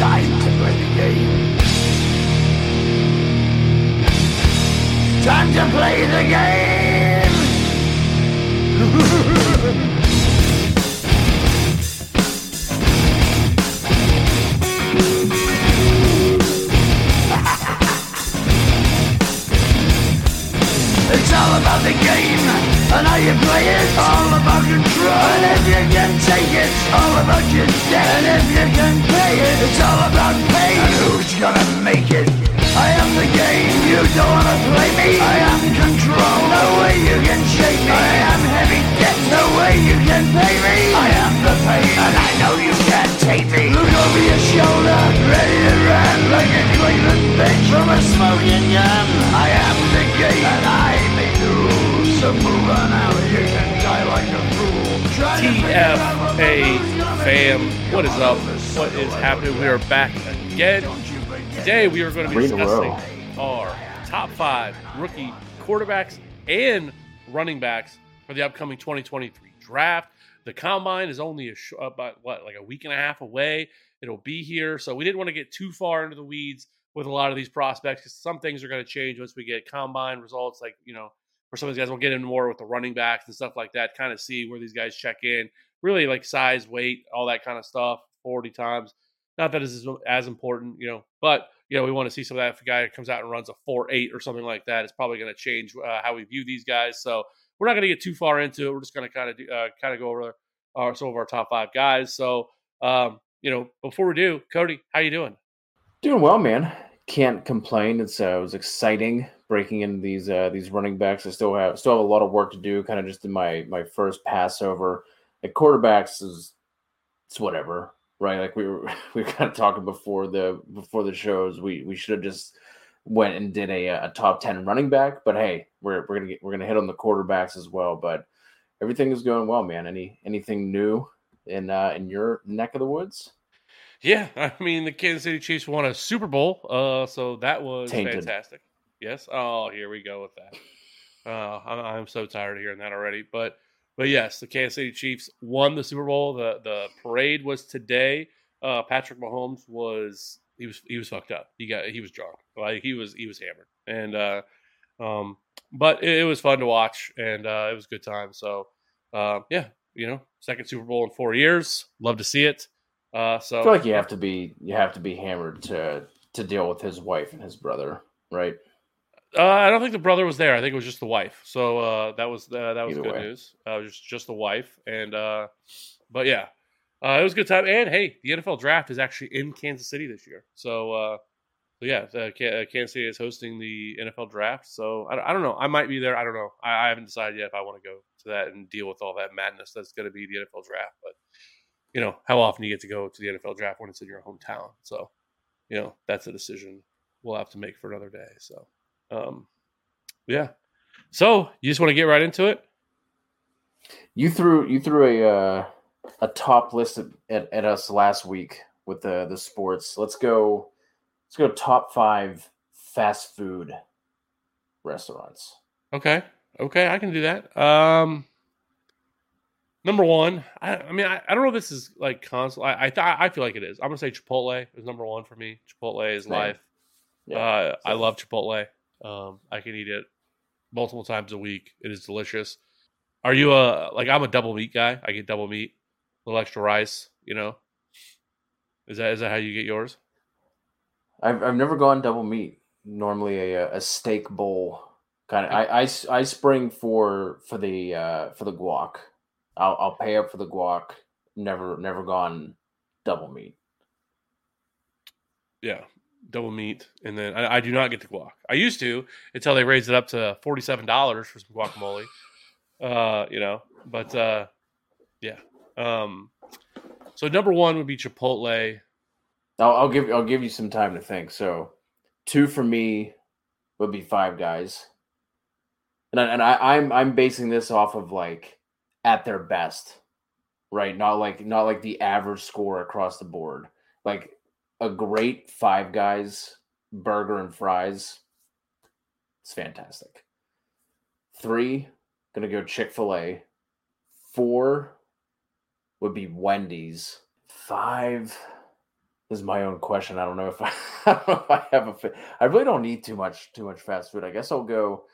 Time to play the game. Time to play the game. It's all about the game and how you play it. All about control. And if you can take it, all about your debt. And if you can pay it, it's all about pay. And who's gonna make it? I am the game. You don't wanna play me. I am control. No way you can shake me. I am heavy debt. No way you can pay me. I am the pain, and I know you can't take me. Look over your shoulder, ready to run like a Cleveland bitch from a smoking gun. I am the game, and I make the rules. So move on out. You can die like a fool. Try to figure out what TFA fam, what is up? What is happening? We are back again. Today we are going to be Three in a row. discussing our top five rookie quarterbacks and running backs for the upcoming 2023 draft. The combine is only a sh- uh, about what like a week and a half away. It'll be here, so we didn't want to get too far into the weeds with a lot of these prospects because some things are going to change once we get combine results. Like you know, for some of these guys, we'll get in more with the running backs and stuff like that. Kind of see where these guys check in. Really like size, weight, all that kind of stuff. Forty times. Not that is as important, you know, but you know we want to see some of that. If a guy comes out and runs a four eight or something like that, it's probably going to change uh, how we view these guys. So we're not going to get too far into it. We're just going to kind of uh, kind of go over our, some of our top five guys. So um, you know, before we do, Cody, how you doing? Doing well, man. Can't complain. It's uh, it was exciting breaking into these uh, these running backs. I still have still have a lot of work to do. Kind of just in my my first Passover. At quarterbacks is it's whatever, right? Like we were we were kind of talking before the before the shows. We we should have just went and did a a top ten running back. But hey, we're we're gonna get we're gonna hit on the quarterbacks as well. But everything is going well, man. Any anything new in uh, in your neck of the woods? Yeah, I mean the Kansas City Chiefs won a Super Bowl, uh, so that was Tainted. fantastic. Yes. Oh, here we go with that. Uh, I'm, so tired of hearing that already. But but yes, the Kansas City Chiefs won the Super Bowl. The the parade was today. Uh, Patrick Mahomes was he was he was fucked up. He got he was drunk. Like he was he was hammered. And uh, um, but it, it was fun to watch, and uh, it was a good time. So uh, yeah, you know, second Super Bowl in four years. Love to see it. Uh, so I feel like you have to be you have to be hammered to to deal with his wife and his brother, right? Uh, I don't think the brother was there. I think it was just the wife. So uh, that was uh, that was Either good way. news. Uh, just just the wife, and uh, but yeah, uh, it was a good time. And hey, the NFL draft is actually in Kansas City this year. So uh, so yeah, Ka- Kansas City is hosting the NFL draft. So I, don't- I don't know. I might be there. I don't know. I, I haven't decided yet if I want to go to that and deal with all that madness that's going to be the NFL draft. But you know, how often you get to go to the NFL draft when it's in your hometown? So you know, that's a decision we'll have to make for another day. So. Um, yeah. So you just want to get right into it? You threw you threw a uh, a top list at, at, us last week with the the sports. Let's go. Let's go top five fast food restaurants. Okay. Okay, I can do that. Um, number one, I, I mean, I, I don't know if this is like constant. I I, th- I feel like it is. I'm gonna say Chipotle is number one for me. Chipotle is Same. life. Yeah, uh, I love Chipotle. Um, I can eat it multiple times a week. It is delicious. Are you a like? I'm a double meat guy. I get double meat, a little extra rice. You know, is that is that how you get yours? I've I've never gone double meat. Normally a uh, a steak bowl kind of. I, I, I spring for for the uh, for the guac. I'll I'll pay up for the guac. Never never gone double meat. Yeah, double meat, and then I, I do not get the guac. I used to until they raised it up to forty seven dollars for some guacamole. Uh, you know, but uh, yeah. Um, so number one would be Chipotle. I'll, I'll give I'll give you some time to think. So, two for me would be Five Guys, and I, and I, I'm I'm basing this off of like at their best, right? Not like not like the average score across the board. Like a great Five Guys burger and fries. It's fantastic. Three, gonna go Chick Fil A. Four would be Wendy's. Five is my own question. I don't know if I, I know if I have a. I really don't need too much too much fast food. I guess I'll go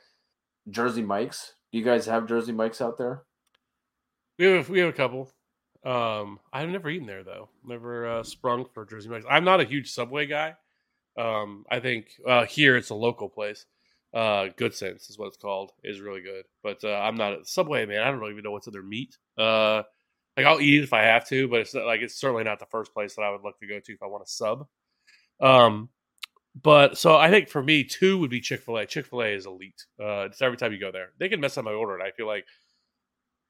Jersey Mike's. Do you guys have Jersey Mike's out there? We have we have a couple. Um, I've never eaten there though. Never uh, sprung for Jersey Mike's. I'm not a huge Subway guy. Um, I think uh, here it's a local place. Uh, Good Sense is what it's called. is really good, but uh, I'm not at Subway man. I don't really even know what's in their meat. Uh, like I'll eat it if I have to, but it's not, like it's certainly not the first place that I would look to go to if I want a sub. Um, but so I think for me, two would be Chick Fil A. Chick Fil A is elite. Uh, it's every time you go there, they can mess up my order, and I feel like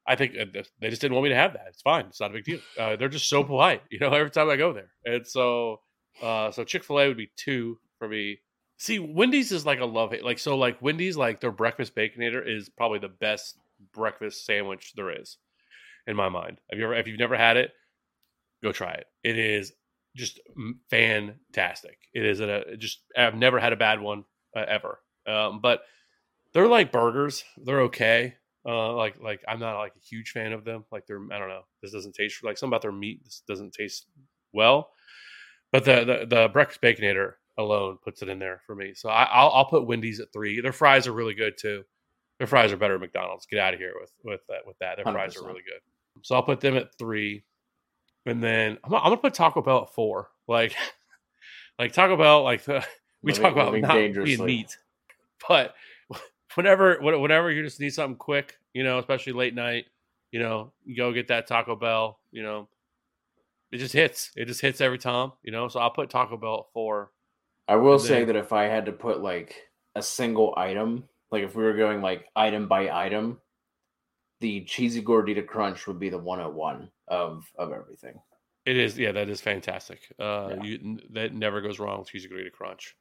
I think uh, they just didn't want me to have that. It's fine. It's not a big deal. Uh, they're just so polite, you know. Every time I go there, and so uh, so Chick Fil A would be two for me. See, Wendy's is like a love hate. Like so, like Wendy's, like their breakfast baconator is probably the best breakfast sandwich there is in my mind. Have you ever, if you've never had it, go try it. It is just fantastic. It is a just I've never had a bad one uh, ever. Um, but they're like burgers. They're okay. Uh, like like I'm not like a huge fan of them. Like they're I don't know. This doesn't taste like something about their meat. This doesn't taste well. But the the, the breakfast baconator alone puts it in there for me. So I, will I'll put Wendy's at three. Their fries are really good too. Their fries are better at McDonald's. Get out of here with with that with that. Their 100%. fries are really good. So I'll put them at three, and then I'm, I'm gonna put Taco Bell at four. Like, like Taco Bell, like the, we talk about not being meat, but whenever whenever you just need something quick, you know, especially late night, you know, you go get that Taco Bell, you know, it just hits. It just hits every time, you know. So I'll put Taco Bell at four. I will say that if I had to put like a single item, like if we were going like item by item, the cheesy gordita crunch would be the 101 of of everything. It is, yeah, that is fantastic. Uh, yeah. you, that never goes wrong with cheesy gordita crunch.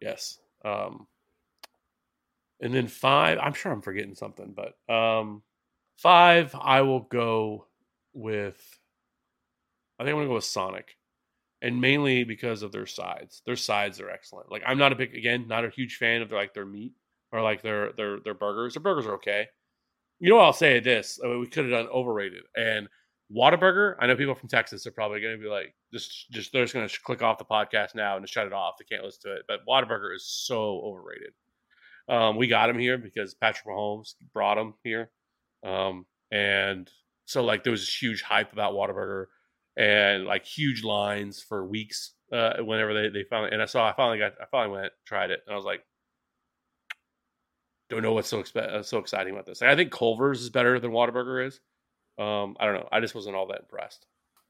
Yes. Um, and then five, I'm sure I'm forgetting something, but um, five, I will go with. I think I'm gonna go with Sonic, and mainly because of their sides. Their sides are excellent. Like I'm not a big, again, not a huge fan of their like their meat or like their their their burgers. Their burgers are okay you know, I'll say this: I mean, we could have done overrated and Whataburger. I know people from Texas are probably going to be like, just, just they're just going to click off the podcast now and just shut it off. They can't listen to it. But Whataburger is so overrated. Um, we got him here because Patrick Mahomes brought him here, um, and so like there was this huge hype about Whataburger and like huge lines for weeks uh, whenever they they finally and I saw I finally got I finally went tried it and I was like don't know what's so expe- uh, so exciting about this. Like, I think Culver's is better than Whataburger is. Um, I don't know. I just wasn't all that impressed.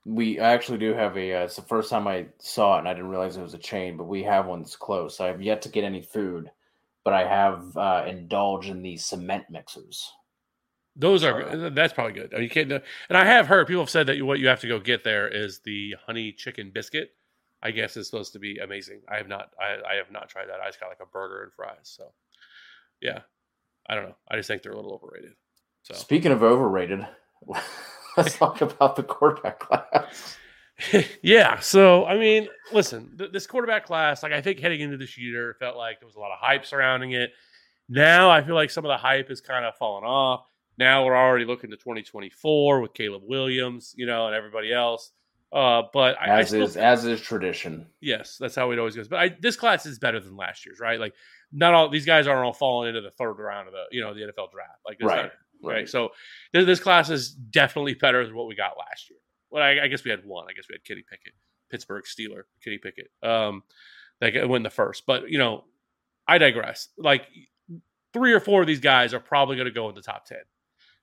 We I actually do have a. Uh, it's the first time I saw it, and I didn't realize it was a chain. But we have one that's close. I have yet to get any food, but I have uh, indulged in the cement mixers. Those are that's probably good. I mean, you can't. And I have heard people have said that what you have to go get there is the honey chicken biscuit. I guess is supposed to be amazing. I have not. I, I have not tried that. I just got like a burger and fries. So yeah, I don't know. I just think they're a little overrated. So speaking of overrated, let's talk about the quarterback class. yeah. So I mean, listen, th- this quarterback class, like I think heading into this year, felt like there was a lot of hype surrounding it. Now I feel like some of the hype has kind of fallen off. Now we're already looking to 2024 with Caleb Williams, you know, and everybody else. Uh, but I, as I is think, as is tradition. Yes, that's how it always goes. But I, this class is better than last year's, right? Like not all these guys aren't all falling into the third round of the you know the NFL draft. Like right, not, right. right. So this, this, class is definitely better than what we got last year. Well, I, I, guess we had one. I guess we had Kenny Pickett, Pittsburgh Steeler, Kenny Pickett. Um, that win the first. But you know, I digress. Like three or four of these guys are probably going to go in the top ten.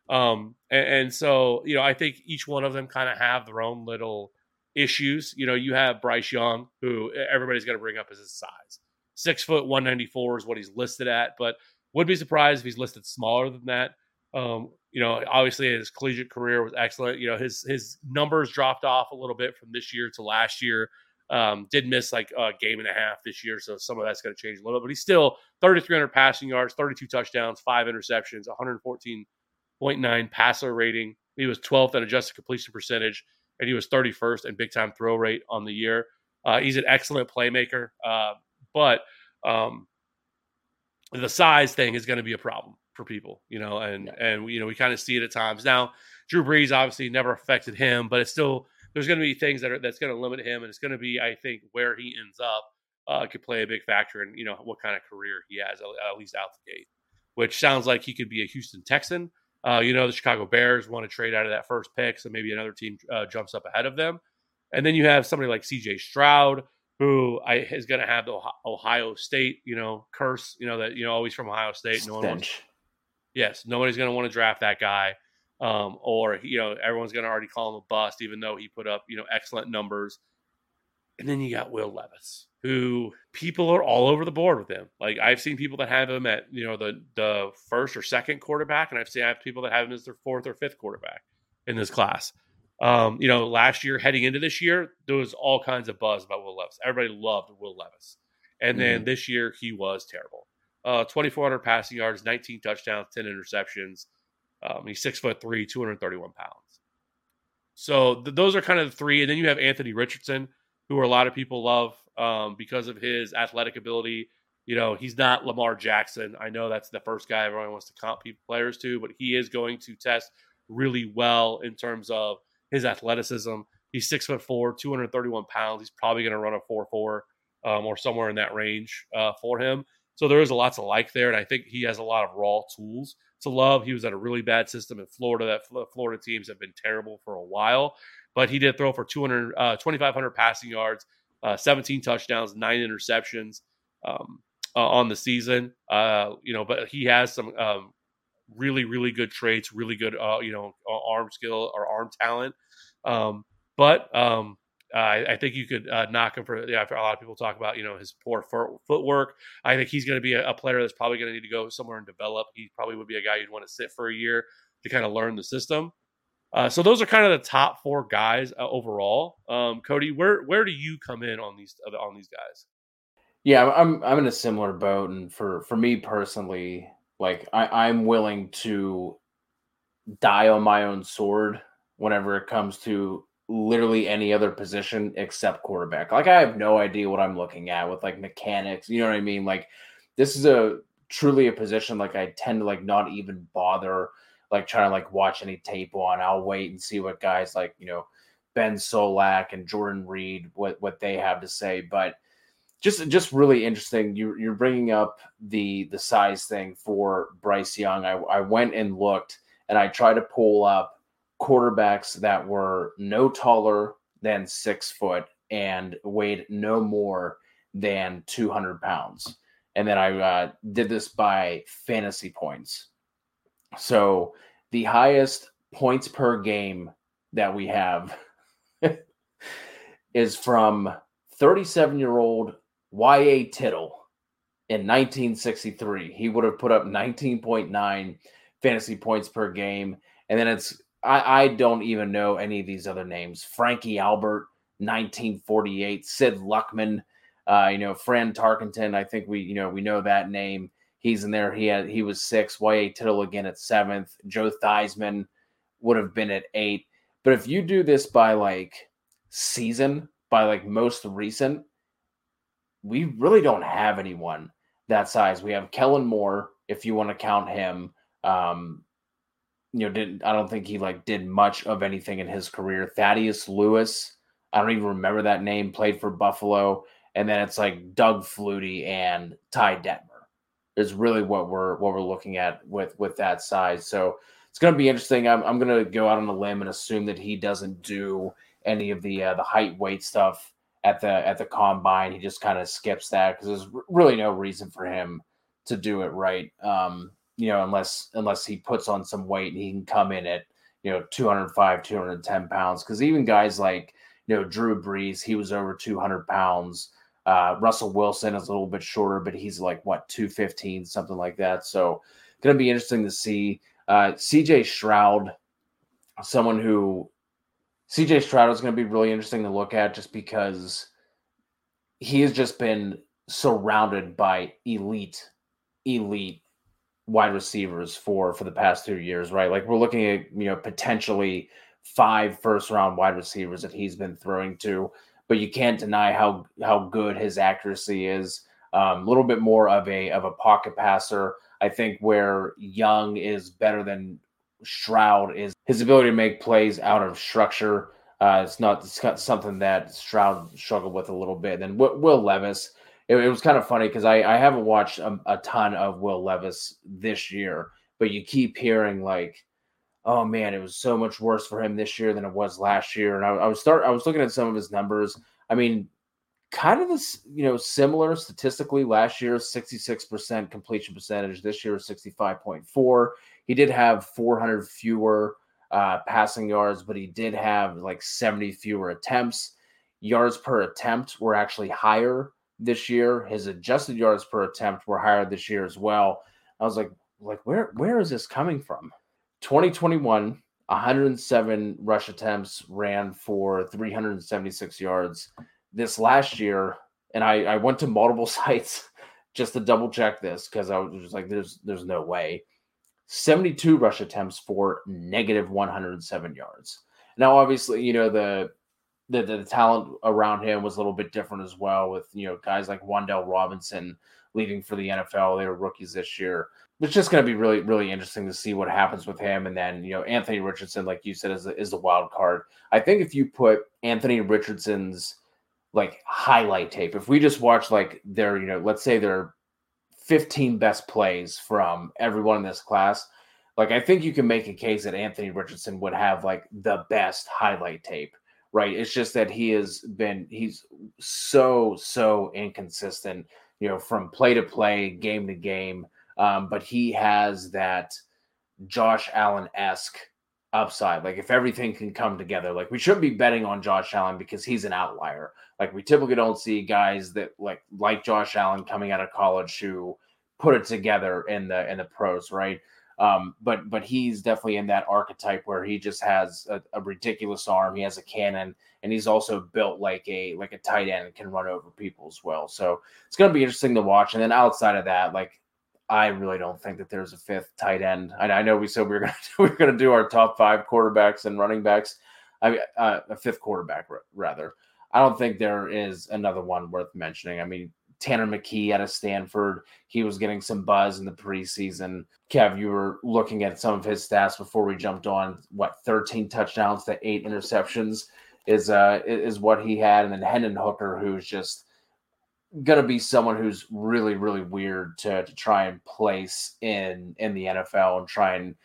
Um, and, and so you know, I think each one of them kind of have their own little issues. You know, you have Bryce Young, who everybody's going to bring up as his size six foot 194 is what he's listed at, but would be surprised if he's listed smaller than that. Um, you know, obviously his collegiate career was excellent. You know, his his numbers dropped off a little bit from this year to last year. Um, did miss like a game and a half this year, so some of that's going to change a little. But he's still 3,300 passing yards, 32 touchdowns, five interceptions, 114.9 passer rating. He was 12th in adjusted completion percentage, and he was 31st in big time throw rate on the year. Uh, he's an excellent playmaker. Uh, but um, the size thing is going to be a problem for people, you know, and yeah. and you know we kind of see it at times. Now, Drew Brees obviously never affected him, but it's still there's going to be things that are that's going to limit him, and it's going to be, I think, where he ends up uh, could play a big factor in you know what kind of career he has at least out the gate. Which sounds like he could be a Houston Texan. Uh, you know, the Chicago Bears want to trade out of that first pick, so maybe another team uh, jumps up ahead of them. And then you have somebody like C.J. Stroud, who I, is going to have the Ohio State, you know, curse, you know, that you know always from Ohio State. No one wants, yes, nobody's going to want to draft that guy, um, or you know, everyone's going to already call him a bust, even though he put up you know excellent numbers. And then you got Will Levis, who people are all over the board with him. Like I've seen people that have him at you know the the first or second quarterback, and I've seen I have people that have him as their fourth or fifth quarterback in this class. Um, you know, last year heading into this year, there was all kinds of buzz about Will Levis. Everybody loved Will Levis. And then mm-hmm. this year he was terrible. Uh, 2,400 passing yards, 19 touchdowns, 10 interceptions. Um, he's six foot three, 231 pounds. So th- those are kind of the three. And then you have Anthony Richardson, who a lot of people love um, because of his athletic ability. You know, he's not Lamar Jackson. I know that's the first guy everyone wants to comp people players to, but he is going to test really well in terms of his athleticism. He's six foot four, 231 pounds. He's probably going to run a four four um, or somewhere in that range uh, for him. So there is a lot to like there, and I think he has a lot of raw tools to love. He was at a really bad system in Florida. That Florida teams have been terrible for a while, but he did throw for 200, uh, 2,500 passing yards, uh, 17 touchdowns, nine interceptions um, uh, on the season. Uh, you know, but he has some um, really, really good traits, really good, uh, you know, arm skill or arm talent. Um, but um, I, I, think you could uh, knock him for yeah. For a lot of people talk about you know his poor footwork. I think he's going to be a, a, player that's probably going to need to go somewhere and develop. He probably would be a guy you'd want to sit for a year to kind of learn the system. Uh, so those are kind of the top four guys uh, overall. Um, Cody, where where do you come in on these on these guys? Yeah, I'm I'm in a similar boat, and for for me personally, like I, I'm willing to die on my own sword whenever it comes to literally any other position except quarterback. Like I have no idea what I'm looking at with like mechanics. You know what I mean? Like this is a truly a position like I tend to like not even bother like trying to like watch any tape on. I'll wait and see what guys like, you know, Ben Solak and Jordan Reid what what they have to say, but just just really interesting. You you're bringing up the the size thing for Bryce Young. I I went and looked and I tried to pull up quarterbacks that were no taller than six foot and weighed no more than 200 pounds. And then I uh, did this by fantasy points. So the highest points per game that we have is from 37 year old Y.A. Tittle in 1963. He would have put up 19.9 fantasy points per game. And then it's, I, I don't even know any of these other names. Frankie Albert, 1948. Sid Luckman, uh, you know, Fran Tarkenton. I think we, you know, we know that name. He's in there. He had, he was six. Y.A. Tittle again at seventh. Joe Theismann would have been at eight. But if you do this by like season, by like most recent, we really don't have anyone that size. We have Kellen Moore, if you want to count him. Um, you know, didn't I don't think he like did much of anything in his career. Thaddeus Lewis, I don't even remember that name, played for Buffalo. And then it's like Doug Flutie and Ty Detmer is really what we're what we're looking at with with that size. So it's going to be interesting. I'm I'm going to go out on a limb and assume that he doesn't do any of the uh, the height weight stuff at the at the combine. He just kind of skips that because there's really no reason for him to do it right. Um, you know, unless unless he puts on some weight and he can come in at you know 205, 210 pounds. Because even guys like you know Drew Brees, he was over 200 pounds. Uh, Russell Wilson is a little bit shorter, but he's like what 215, something like that. So going to be interesting to see. Uh, CJ Stroud, someone who CJ Stroud is going to be really interesting to look at just because he has just been surrounded by elite, elite wide receivers for for the past two years, right? Like we're looking at you know potentially five first round wide receivers that he's been throwing to, but you can't deny how how good his accuracy is. Um, a little bit more of a of a pocket passer. I think where Young is better than Stroud is his ability to make plays out of structure. Uh, it's not it's something that Stroud struggled with a little bit. Then Will Levis, it, it was kind of funny because I, I haven't watched a, a ton of Will Levis this year, but you keep hearing like, oh man, it was so much worse for him this year than it was last year. And I, I was start I was looking at some of his numbers. I mean, kind of this, you know, similar statistically. Last year, 66% completion percentage. This year, 65.4. He did have 400 fewer uh, passing yards, but he did have like 70 fewer attempts. Yards per attempt were actually higher this year. His adjusted yards per attempt were higher this year as well. I was like, like where where is this coming from? 2021, 107 rush attempts ran for 376 yards. This last year, and I, I went to multiple sites just to double check this because I was just like, there's there's no way. 72 rush attempts for negative 107 yards. Now, obviously, you know, the, the the talent around him was a little bit different as well, with you know guys like Wan'Dale Robinson leaving for the NFL. They were rookies this year. It's just going to be really, really interesting to see what happens with him. And then, you know, Anthony Richardson, like you said, is a, is a wild card. I think if you put Anthony Richardson's like highlight tape, if we just watch like their, you know, let's say their 15 best plays from everyone in this class, like I think you can make a case that Anthony Richardson would have like the best highlight tape, right? It's just that he has been he's so so inconsistent, you know, from play to play, game to game. Um, but he has that Josh Allen esque upside. Like if everything can come together, like we shouldn't be betting on Josh Allen because he's an outlier. Like we typically don't see guys that like like Josh Allen coming out of college who put it together in the in the pros, right? Um, but but he's definitely in that archetype where he just has a, a, ridiculous arm. He has a cannon, and he's also built like a like a tight end and can run over people as well. So it's going to be interesting to watch. And then outside of that, like I really don't think that there's a fifth tight end. I, I know we said we were going to we are going to do our top five quarterbacks and running backs. I mean, uh, a fifth quarterback rather. I don't think there is another one worth mentioning. I mean, Tanner McKee out of Stanford, he was getting some buzz in the preseason. Kev, you were looking at some of his stats before we jumped on. What 13 touchdowns to eight interceptions is uh is what he had, and then Hendon Hooker, who's just going to be someone who's really really weird to to try and place in in the NFL and try and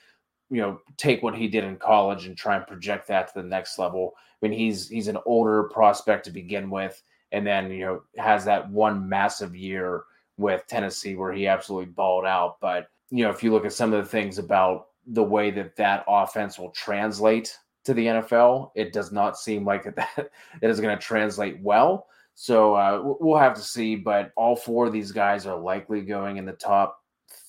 you know take what he did in college and try and project that to the next level. I mean he's he's an older prospect to begin with and then you know has that one massive year with Tennessee where he absolutely balled out but you know if you look at some of the things about the way that that offense will translate to the NFL it does not seem like that it is going to translate well so uh, we'll have to see. But all four of these guys are likely going in the top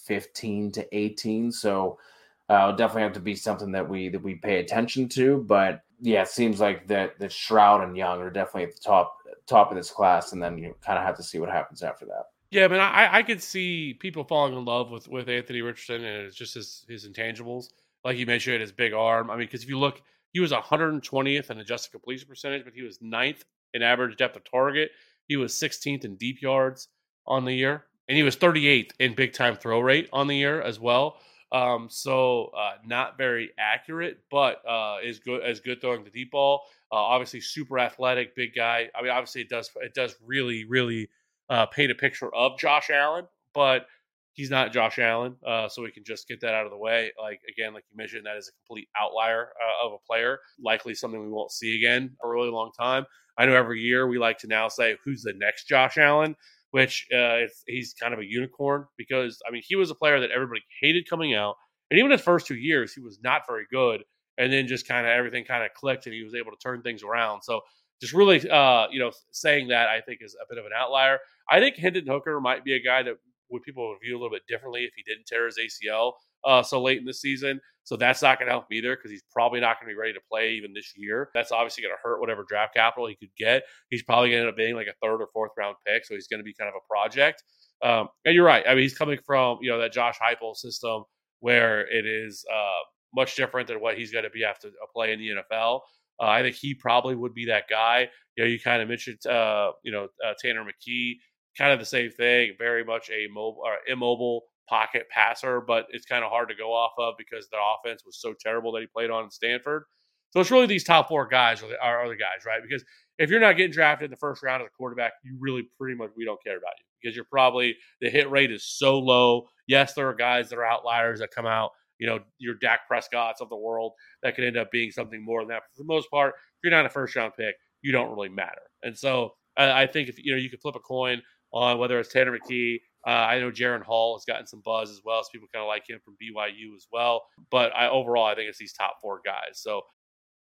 15 to 18. So uh, definitely have to be something that we that we pay attention to. But yeah, it seems like that that Stroud and Young are definitely at the top top of this class, and then you kind of have to see what happens after that. Yeah, I mean, I, I could see people falling in love with with Anthony Richardson, and it's just his his intangibles. Like you mentioned, his big arm. I mean, because if you look, he was 120th in adjusted completion percentage, but he was ninth in average depth of target. He was 16th in deep yards on the year, and he was 38th in big time throw rate on the year as well. Um, so uh, not very accurate, but uh, is good as good throwing the deep ball. Uh, obviously, super athletic, big guy. I mean, obviously, it does it does really really uh, paint a picture of Josh Allen, but he's not Josh Allen, uh, so we can just get that out of the way. Like again, like you mentioned, that is a complete outlier uh, of a player, likely something we won't see again for a really long time. I know every year we like to now say who's the next Josh Allen, which uh, he's kind of a unicorn because I mean he was a player that everybody hated coming out, and even his first two years he was not very good, and then just kind of everything kind of clicked and he was able to turn things around. So just really, uh, you know, saying that I think is a bit of an outlier. I think Hendon Hooker might be a guy that would people view a little bit differently if he didn't tear his ACL uh, so late in the season. So that's not going to help either because he's probably not going to be ready to play even this year. That's obviously going to hurt whatever draft capital he could get. He's probably going to end up being like a third or fourth round pick, so he's going to be kind of a project. Um, and you're right. I mean, he's coming from you know that Josh Heupel system where it is uh, much different than what he's going to be after a play in the NFL. Uh, I think he probably would be that guy. You know, you kind of mentioned, uh, you know, uh, Tanner McKee, kind of the same thing. Very much a mobile or immobile pocket passer, but it's kind of hard to go off of because the offense was so terrible that he played on in Stanford. So it's really these top four guys are the, are, the guys, right? Because if you're not getting drafted in the first round as a quarterback, you really pretty much we don't care about you because you're probably the hit rate is so low. Yes, there are guys that are outliers that come out, you know, your Dak Prescott's of the world that could end up being something more than that. But for the most part, if you're not a first round pick, you don't really matter. And so I, I think if you know you could flip a coin on whether it's Tanner McKee. Uh, I know Jaren Hall has gotten some buzz as well, so people kind of like him from BYU as well. But I overall, I think it's these top four guys. So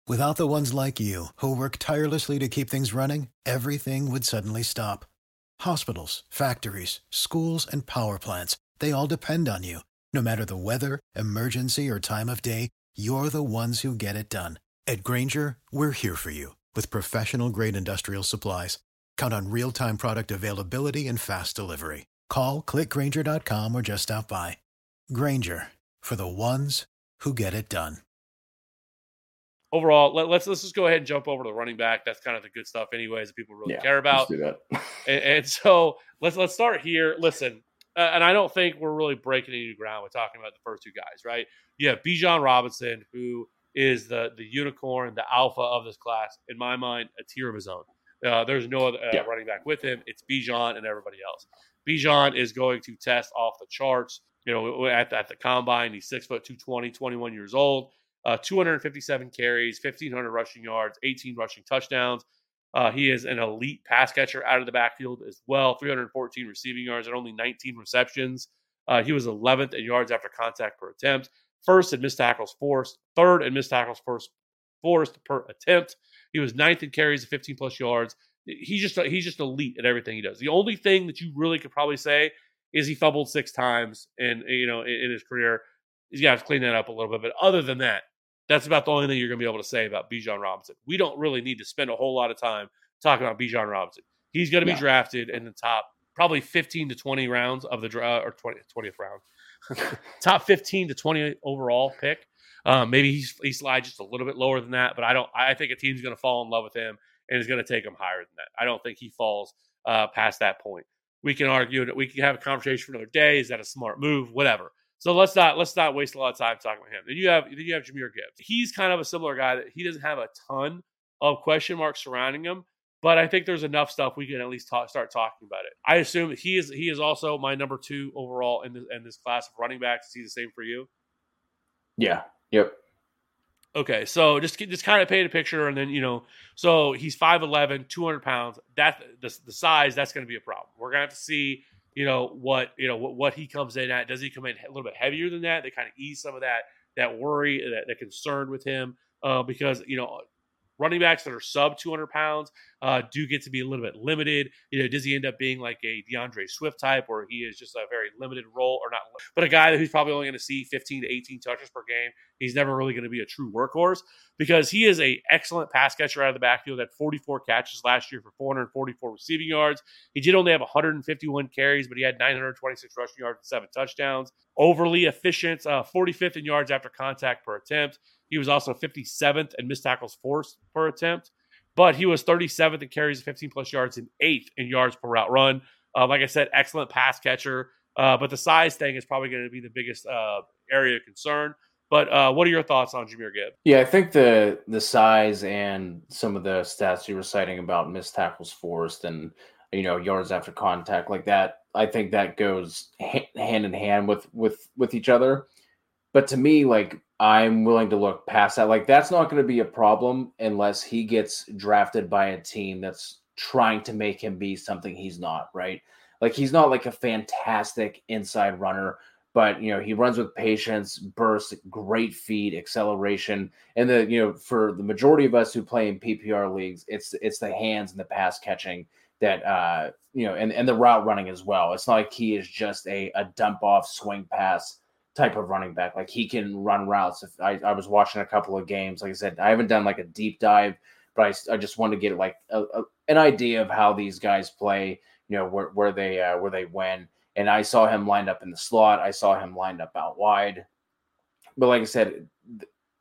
without the ones like you who work tirelessly to keep things running, everything would suddenly stop. Hospitals, factories, schools, and power plants—they all depend on you. No matter the weather, emergency, or time of day, you're the ones who get it done. At Grainger, we're here for you with professional grade industrial supplies. Count on real time product availability and fast delivery. Call clickgrainger.com or just stop by. Grainger for the ones who get it done. Overall, let, us let's, let's just go ahead and jump over to the running back. That's kind of the good stuff, anyways. That people really Yeah, care about. Let's do that. and, and so let's let's start here. Listen, uh, and I don't think we're really breaking any new ground with talking about the first two guys, right? You have Bijan Robinson, who is the the unicorn, the alpha of this class. In my mind, a tier of his own. Uh, there's no other uh, Yeah. running back with him. It's Bijan and everybody else. Bijan is going to test off the charts. You know, at at the combine, he's six foot 220, 21 years old, uh, 257 carries, 1,500 rushing yards, 18 rushing touchdowns. Uh, he is an elite pass catcher out of the backfield as well, 314 receiving yards and only 19 receptions. Uh, he was 11th in yards after contact per attempt, first in missed tackles forced, third in missed tackles forced, forced per attempt. He was ninth in carries of 15 plus yards. He's just he's just elite at everything he does. The only thing that you really could probably say is he fumbled six times in you know in, in his career. He's got to clean that up a little bit. But other than that, that's about the only thing you're going to be able to say about Bijan Robinson. We don't really need to spend a whole lot of time talking about Bijan Robinson. He's going to be Yeah. drafted in the top probably 15 to 20 rounds of the draft or 20, 20th round. top 15 to 20 overall pick. Um, maybe he's, he slides just a little bit lower than that, but I don't. I think a team's going to fall in love with him and is going to take him higher than that. I don't think he falls uh, past that point. We can argue that we can have a conversation for another day. Is that a smart move? Whatever. So let's not let's not waste a lot of time talking about him. Then you have then you have Jahmyr Gibbs. He's kind of a similar guy that he doesn't have a ton of question marks surrounding him, but I think there's enough stuff we can at least talk, start talking about it. I assume he is he is also my number two overall in this in this class of running backs. Is he the same for you? Yeah. Yep. Okay, so just just kind of paint a picture, and then you know, so he's 5'11", 200 pounds. That the, the size that's going to be a problem. We're gonna have to see, you know, what you know what, what he comes in at. Does he come in a little bit heavier than that? They kind of ease some of that that worry, that, that concern with him, uh, because you know, running backs that are sub two hundred pounds uh, do get to be a little bit limited. You know, does he end up being like a D'Andre Swift type, or he is just a very limited role, or not? But a guy who's probably only going to see fifteen to eighteen touches per game. He's never really going to be a true workhorse because he is a excellent pass catcher out of the backfield. Had 44 catches last year for 444 receiving yards. He did only have 151 carries, but he had 926 rushing yards and seven touchdowns. Overly efficient, uh, 45th in yards after contact per attempt. He was also 57th in missed tackles forced per attempt, but he was 37th in carries 15 plus yards and eighth in yards per route run. Uh, like I said, excellent pass catcher. Uh, but the size thing is probably going to be the biggest uh, area of concern. But uh, what are your thoughts on Jahmyr Gibbs? Yeah, I think the the size and some of the stats you were citing about missed tackles forced and you know yards after contact like that, I think that goes ha- hand in hand with with with each other. But to me, like I'm willing to look past that. Like that's not going to be a problem unless he gets drafted by a team that's trying to make him be something he's not. Right? Like he's not like a fantastic inside runner but you know he runs with patience burst great feet acceleration and the you know for the majority of us who play in ppr leagues it's it's the hands and the pass catching that uh you know and, and the route running as well it's not like he is just a, a dump off swing pass type of running back like he can run routes if I, I was watching a couple of games like i said i haven't done like a deep dive but i, I just want to get like a, a, an idea of how these guys play you know where, where they uh, where they win and I saw him lined up in the slot. I saw him lined up out wide. But like I said,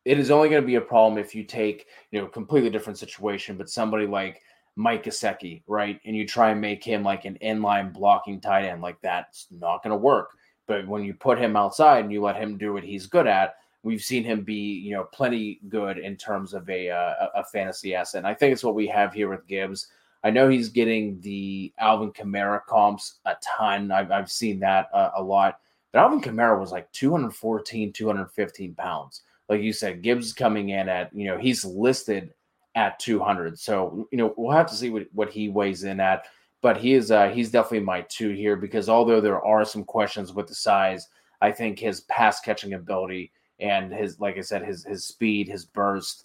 it is only going to be a problem if you take, you know, completely different situation, but somebody like Mike Gesicki, right? And you try and make him like an inline blocking tight end, like that's not going to work. But when you put him outside and you let him do what he's good at, we've seen him be, you know, plenty good in terms of a uh, a fantasy asset. And I think it's what we have here with Gibbs. I know he's getting the Alvin Kamara comps a ton. I've, I've seen that uh, a lot. But Alvin Kamara was like 214, 215 pounds. Like you said, Gibbs coming in at, you know, he's listed at 200. So, you know, we'll have to see what, what he weighs in at. But he is, uh, he's definitely my two here because although there are some questions with the size, I think his pass catching ability and his, like I said, his, his speed, his burst,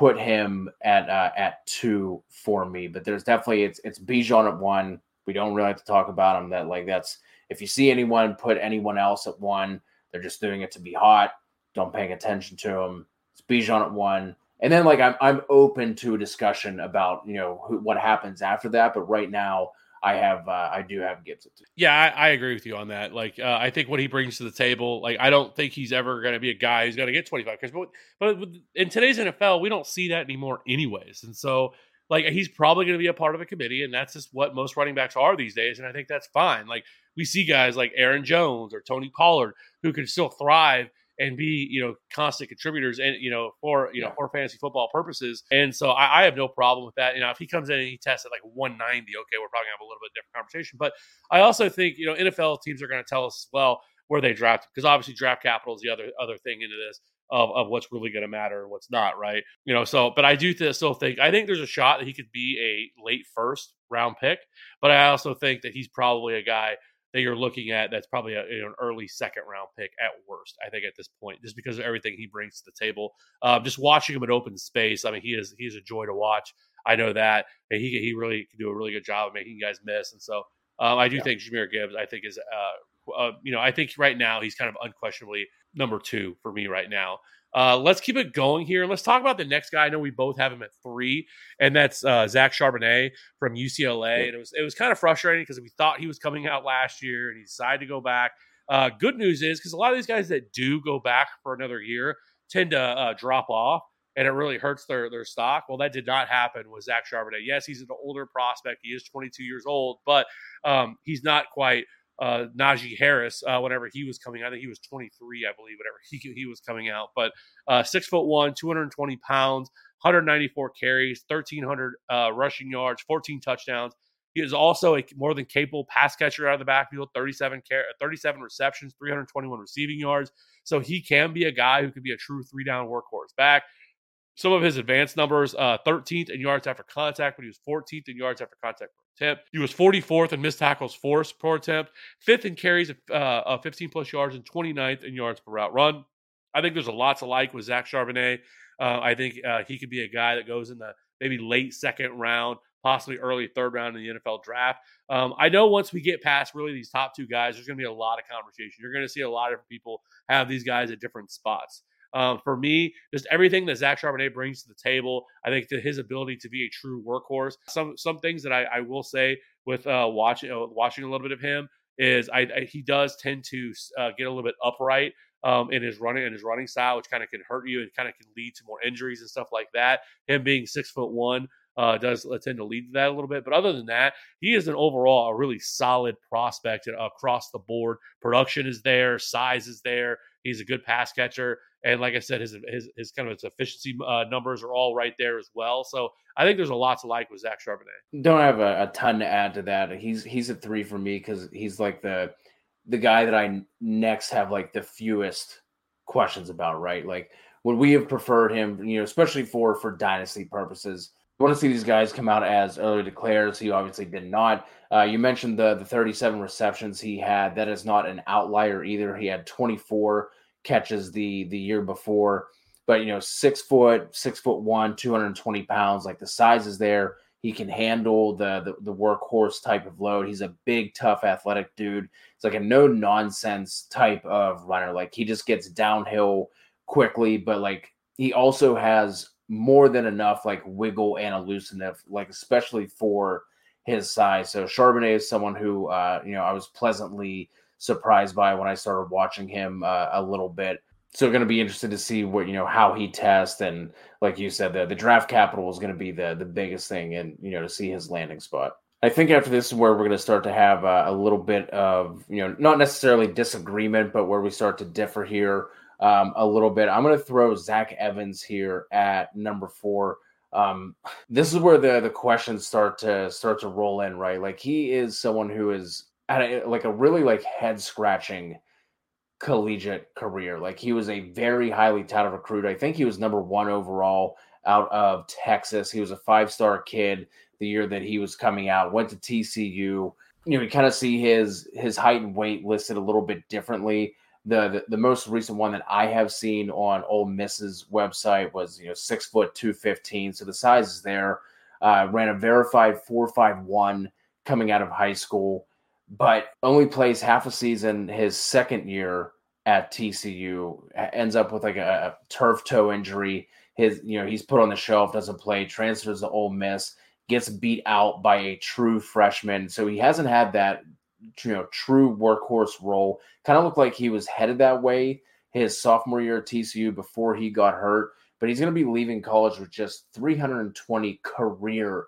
put him at uh, at two for me. But there's definitely it's it's Bijan at one. We don't really have to talk about him. That like that's if you see anyone put anyone else at one, they're just doing it to be hot. Don't paying attention to them. It's Bijan at one. And then like I'm I'm open to a discussion about you know who, what happens after that. But right now I have uh, I do have Gibbs. Yeah, I, I, agree with you on that. Like uh, I think what he brings to the table, like I don't think he's ever going to be a guy who's going to get 25 because but, but in today's NFL, we don't see that anymore anyways. And so like he's probably going to be a part of a committee and that's just what most running backs are these days and I think that's fine. Like we see guys like Aaron Jones or Tony Pollard who can still thrive and be you know constant contributors and you know for you know for fantasy football purposes. And so I, I, have no problem with that. You know, if he comes in and he tests at like 190, okay, we're probably gonna have a little bit different conversation. But I also think you know NFL teams are going to tell us as well where they draft because obviously draft capital is the other other thing into this. Of, of what's really going to matter and what's not, right? You know, so, but I do th- still think, I think there's a shot that he could be a late first round pick, but I also think that he's probably a guy that you're looking at that's probably a, you know, an early second round pick at worst. I think at this point, just because of everything he brings to the table. Um, just watching him in open space, I mean, he is he's a joy to watch. I know that and he he really can do a really good job of making guys miss, and so um, I do yeah. think Jahmyr Gibbs. I think is uh, uh, you know I think right now he's kind of unquestionably number two for me right now. Uh, let's keep it going here. Let's talk about the next guy. I know we both have him at three, and that's uh, Zach Charbonnet from UCLA. And it was it was kind of frustrating because we thought he was coming out last year, and he decided to go back. Uh, good news is because a lot of these guys that do go back for another year tend to uh, drop off, and it really hurts their their stock. Well, that did not happen with Zach Charbonnet. Yes, he's an older prospect. He is 22 years old, but um, he's not quite uh, Najee Harris uh, whenever he was coming. I think he was 23, I believe, whatever he he was coming out. But uh, six foot one, 220 pounds, 194 carries, 1,300 uh, rushing yards, 14 touchdowns. He is also a more than capable pass catcher out of the backfield, 37 car- 37 receptions, 321 receiving yards. So he can be a guy who could be a true three down workhorse back. Some of his advanced numbers: uh, 13th in yards after contact, but he was 14th in yards after contact per attempt. He was 44th in missed tackles forced per attempt, fifth in carries uh, of 15 plus yards, and 29th in yards per route run. I think there's a lot to like with Zach Charbonnet. Uh, I think uh, he could be a guy that goes in the maybe late second round, possibly early third round in the NFL draft. Um, I know once we get past really these top two guys, there's going to be a lot of conversation. You're going to see a lot of people have these guys at different spots. Um, for me, just everything that Zach Charbonnet brings to the table, I think that his ability to be a true workhorse. Some some things that I, I will say with uh, watching uh, watching a little bit of him is I, I he does tend to uh, get a little bit upright um, in his running in his running style, which kind of can hurt you and kind of can lead to more injuries and stuff like that. Him being six foot one. Uh, does tend to lead to that a little bit. But other than that, he is an overall a really solid prospect across the board. Production is there, size is there. He's a good pass catcher. And like I said, his his, his kind of his efficiency uh, numbers are all right there as well. So I think there's a lot to like with Zach Charbonnet. Don't have a, a ton to add to that. He's he's a three for me because he's like the the guy that I next have like the fewest questions about. Right, like would we have preferred him? You know, especially for for dynasty purposes. Want to see these guys come out as early declares. He obviously did not. Uh, you mentioned the the 37 receptions he had. That is not an outlier either. He had 24 catches the the year before. But you know, six foot, six foot one, 220 pounds, like the size is there. He can handle the, the, the workhorse type of load. He's a big, tough, athletic dude. It's like a no nonsense type of runner. Like he just gets downhill quickly, but like he also has more than enough like wiggle and elusiveness, like especially for his size. So Charbonnet is someone who uh, you know I was pleasantly surprised by when I started watching him uh, a little bit. So going to be interested to see what you know how he tests and like you said the the draft capital is going to be the the biggest thing and you know to see his landing spot. I think after this is where we're going to start to have uh, a little bit of you know not necessarily disagreement but where we start to differ here um, a little bit. I'm going to throw Zach Evans here at number four. Um, this is where the the questions start to start to roll in, right? Like he is someone who is at a, like a really like head scratching collegiate career. Like he was a very highly touted recruit. I think he was number one overall out of Texas. He was a five star kid the year that he was coming out. Went to TCU. You know, you kind of see his his height and weight listed a little bit differently. The, the, the most recent one that I have seen on Ole Miss's website was you know six foot two fifteen, so the size is there. Uh, ran a verified four five one coming out of high school, but only plays half a season. His second year at TCU ends up with like a, a turf toe injury. His you know he's put on the shelf, doesn't play, transfers to Ole Miss, gets beat out by a true freshman. So he hasn't had that you know true workhorse role. Kind of looked like he was headed that way his sophomore year at TCU before he got hurt, but he's going to be leaving college with just 320 career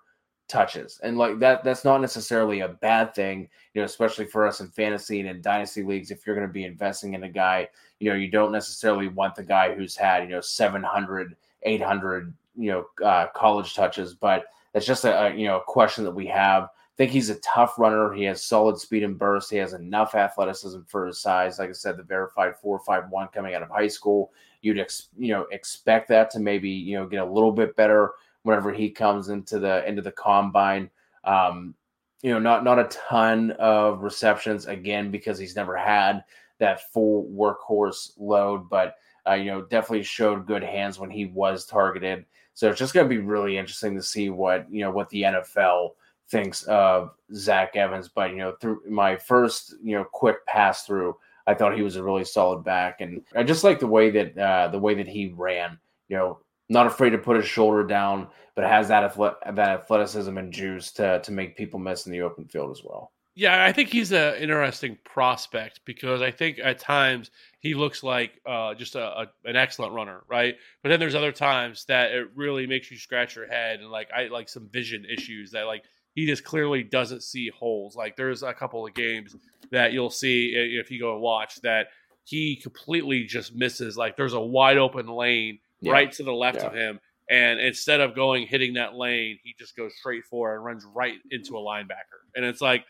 touches. And like that that's not necessarily a bad thing, you know, especially for us in fantasy and in dynasty leagues if you're going to be investing in a guy, you know, you don't necessarily want the guy who's had, you know, 700, 800, you know, uh, college touches, but that's just a, a you know, a question that we have think he's a tough runner. He has solid speed and burst. He has enough athleticism for his size. Like I said, the verified four five one coming out of high school. You'd ex, you know expect that to maybe you know get a little bit better whenever he comes into the into the combine. Um, you know, not not a ton of receptions again because he's never had that full workhorse load, but uh, you know, definitely showed good hands when he was targeted. So it's just going to be really interesting to see what you know what the NFL thinks of Zach Evans. But you know, through my first you know quick pass through, I thought he was a really solid back, and I just like the way that uh, the way that he ran. You know, not afraid to put his shoulder down, but has that athlete, that athleticism and juice to to make people miss in the open field as well. Yeah, I think he's an interesting prospect because I think at times he looks like uh, just a, a, an excellent runner, right? But then there's other times that it really makes you scratch your head and like I like some vision issues that like he just clearly doesn't see holes. Like there's a couple of games that you'll see if you go and watch that he completely just misses. Like there's a wide open lane yeah. right to the left yeah. of him. And instead of going hitting that lane, he just goes straight for and runs right into a linebacker. And it's like,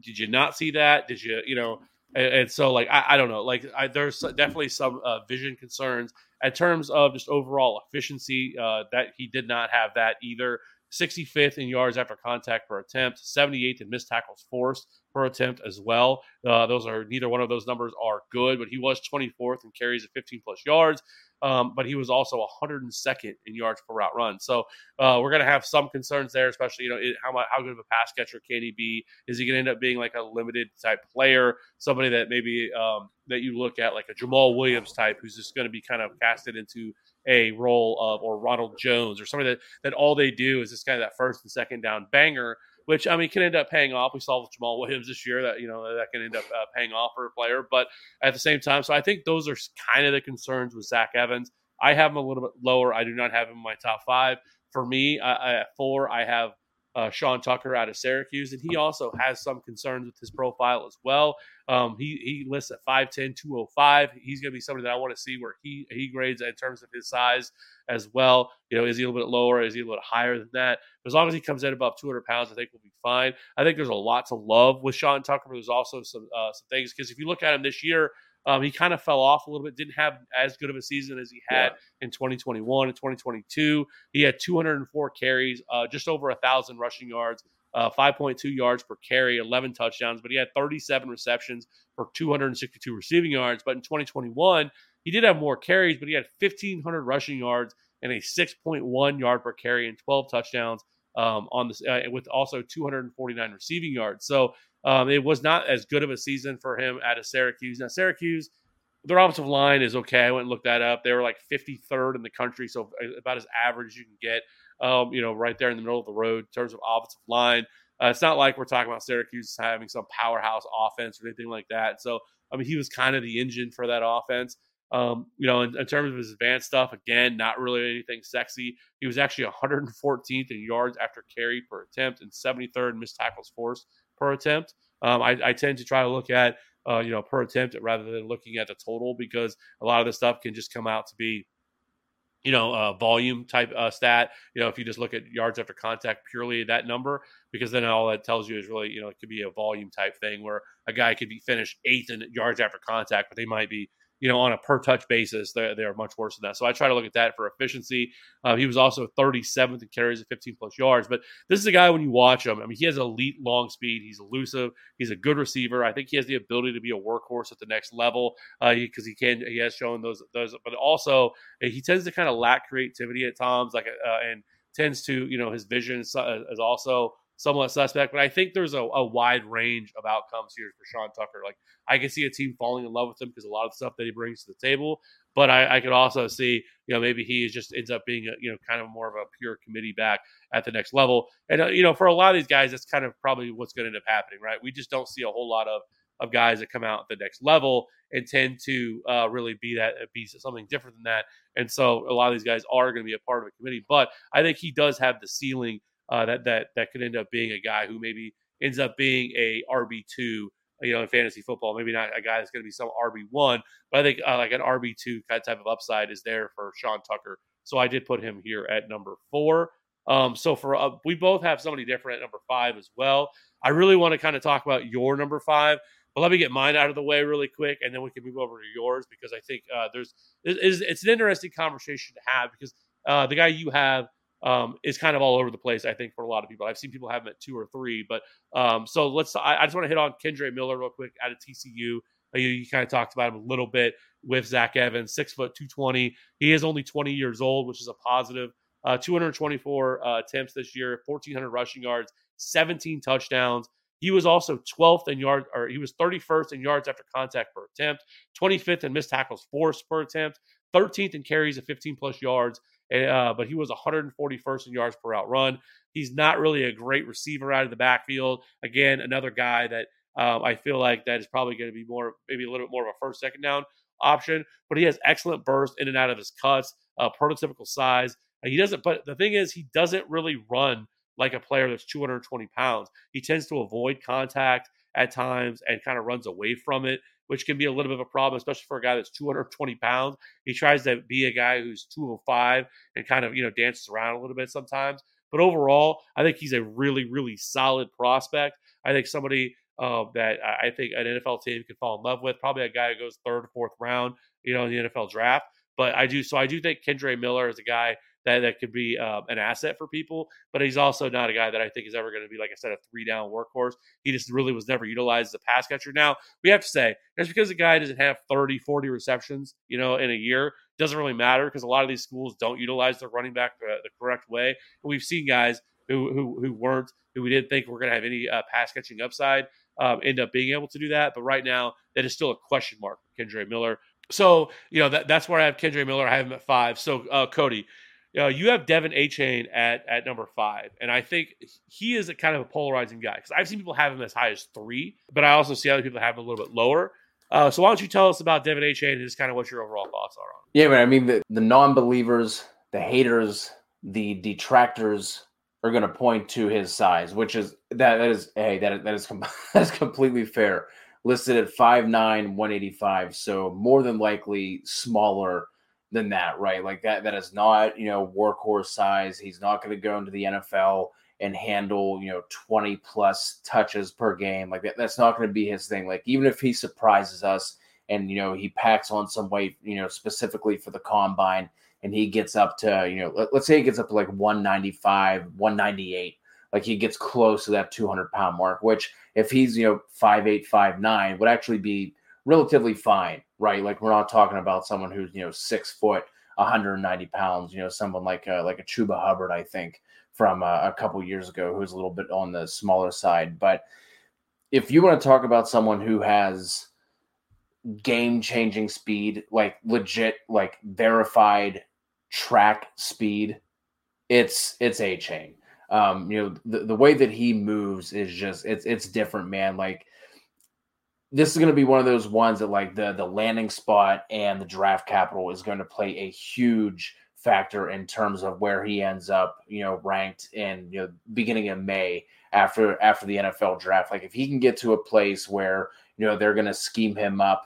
did you not see that? Did you, you know? And, and so, like, I, I, don't know. Like, I, there's definitely some uh, vision concerns in terms of just overall efficiency. Uh, that he did not have that either. 65th in yards after contact per attempt, 78th in missed tackles forced per attempt as well. Uh, those are neither one of those numbers are good, but he was 24th in carries at 15 plus yards. Um, but he was also 102nd in yards per route run. So uh, we're going to have some concerns there, especially you know it, how how good of a pass catcher can he be? Is he going to end up being like a limited type player, somebody that maybe um, that you look at like a Jamaal Williams type, who's just going to be kind of casted into a role of or Ronald Jones or somebody that that all they do is just kind of that first and second down banger, which I mean can end up paying off. We saw with Jamaal Williams this year that you know that can end up uh, paying off for a player, but at the same time, so I think those are kind of the concerns with Zach Evans. I have him a little bit lower. I do not have him in my top five. For me, I, I, at four, I have uh, Sean Tucker out of Syracuse, and he also has some concerns with his profile as well. Um, he he lists at 5'10", 205. He's going to be somebody that I want to see where he he grades in terms of his size as well. You know, is he a little bit lower? Is he a little bit higher than that? But as long as he comes in above 200 pounds, I think we'll be fine. I think there's a lot to love with Sean Tucker. But there's also some uh, some things because if you look at him this year, um, he kind of fell off a little bit, didn't have as good of a season as he had yeah. in 2021 and 2022. He had 204 carries, uh, just over a thousand rushing yards, uh, 5.2 yards per carry, 11 touchdowns, but he had 37 receptions for 262 receiving yards. But in 2021, he did have more carries, but he had 1,500 rushing yards and a 6.1 yard per carry and 12 touchdowns um, on this, uh, with also 249 receiving yards. So um, it was not as good of a season for him at a Syracuse. Now, Syracuse, their offensive line is okay. I went and looked that up. They were like 53rd in the country, so about as average as you can get. Um, you know, right there in the middle of the road in terms of offensive line. Uh, it's not like we're talking about Syracuse having some powerhouse offense or anything like that. So, I mean, he was kind of the engine for that offense. Um, you know, in, in, terms of his advanced stuff, again, not really anything sexy. He was actually 114th in yards after carry per attempt and 73rd in missed tackles forced per attempt. Um, I, I, tend to try to look at uh, you know, per attempt rather than looking at the total because a lot of the stuff can just come out to be you know, uh, volume type uh, stat. You know, if you just look at yards after contact purely that number, because then all that tells you is really, you know, it could be a volume type thing where a guy could be finished eighth in yards after contact, but they might be you know, on a per touch basis, they're, they're much worse than that. So I try to look at that for efficiency. Uh, he was also 37th in carries at 15 plus yards. But this is a guy when you watch him, I mean, he has elite long speed. He's elusive. He's a good receiver. I think he has the ability to be a workhorse at the next level because uh, he can. He has shown those those. But also, eh, he tends to kind of lack creativity at times, like uh, and tends to you know his vision is, is also somewhat suspect. But I think there's a, a, wide range of outcomes here for Sean Tucker. Like I can see a team falling in love with him because a lot of stuff that he brings to the table. But I, I could also see, you know, maybe he just ends up being a, you know, kind of more of a pure committee back at the next level. And uh, you know, for a lot of these guys, that's kind of probably what's going to end up happening, right? We just don't see a whole lot of of guys that come out at the next level and tend to uh, really be that be something different than that. And so a lot of these guys are going to be a part of a committee. But I think he does have the ceiling uh, that that that could end up being a guy who maybe ends up being a RB two, you know, in fantasy football. Maybe not a guy that's going to be some RB one, but I think uh, like an RB two kind of type of upside is there for Sean Tucker. So I did put him here at number four. Um, so for uh, we both have somebody different at number five as well. I really want to kind of talk about your number five, but let me get mine out of the way really quick, and then we can move over to yours because I think uh, there's it's, it's an interesting conversation to have because uh, the guy you have um, is kind of all over the place. I think for a lot of people, I've seen people have him at two or three. But um, so let's. I, I just want to hit on Kendre Miller real quick out of TCU. You, you kind of talked about him a little bit with Zach Evans, six foot two twenty. He is only twenty years old, which is a positive. Uh, 224 uh, attempts this year, 1,400 rushing yards, 17 touchdowns. He was also 12th in yards, or he was 31st in yards after contact per attempt, 25th in missed tackles forced per attempt, 13th in carries of 15 plus yards, uh, but he was 141st in yards per out run. He's not really a great receiver out of the backfield. Again, another guy that um, I feel like that is probably going to be more, maybe a little bit more of a first, second down option. But he has excellent burst in and out of his cuts, uh, prototypical size. He doesn't, but the thing is, he doesn't really run like a player that's 220 pounds. He tends to avoid contact at times and kind of runs away from it which can be a little bit of a problem, especially for a guy that's 220 pounds. He tries to be a guy who's 205 and kind of, you know, dances around a little bit sometimes. But overall, I think he's a really, really solid prospect. I think somebody uh, that I think an NFL team could fall in love with, probably a guy who goes third or fourth round, you know, in the NFL draft. But I do, so I do think Kendre Miller is a guy that, that could be uh, an asset for people. But he's also not a guy that I think is ever going to be, like I said, a three down workhorse. He just really was never utilized as a pass catcher. Now, we have to say, just because a guy doesn't have 30, 40 receptions, you know, in a year, doesn't really matter because a lot of these schools don't utilize their running back the, the correct way. And we've seen guys who, who, who weren't, who we didn't think were going to have any uh, pass catching upside. Um, end up being able to do that. But right now, that is still a question mark for Kendre Miller. So, you know, that, that's where I have Kendre Miller. I have him at five. So, uh, Cody, uh, you have De'Von Achane at at number five, and I think he is a kind of a polarizing guy because I've seen people have him as high as three, but I also see other people have him a little bit lower. Uh, so why don't you tell us about De'Von Achane and just kind of what your overall thoughts are on him? Yeah, but I mean the, the non-believers, the haters, the detractors are going to point to his size, which is that that is hey that that is that is completely fair. Listed at 5'9", 185, so more than likely smaller than that, right? Like that that is not, you know, workhorse size. He's not going to go into the NFL and handle, you know, 20 plus touches per game. Like that, that's not going to be his thing. Like even if he surprises us and, you know, he packs on some weight, you know, specifically for the combine and he gets up to, you know, let, let's say he gets up to like 195, 198. Like he gets close to that 200 pound mark, which if he's, you know, five eight, five nine, would actually be relatively fine, right? Like we're not talking about someone who's you know six foot, 190 pounds. You know, someone like a, like a Chuba Hubbard, I think, from a, a couple years ago, who's a little bit on the smaller side. But if you want to talk about someone who has game changing speed, like legit, like verified track speed, it's it's Achane. Um, you know, the, the way that he moves is just it's it's different, man. Like this is going to be one of those ones that like the the landing spot and the draft capital is going to play a huge factor in terms of where he ends up, you know, ranked in you know beginning of May after after the NFL draft. Like if he can get to a place where you know they're going to scheme him up,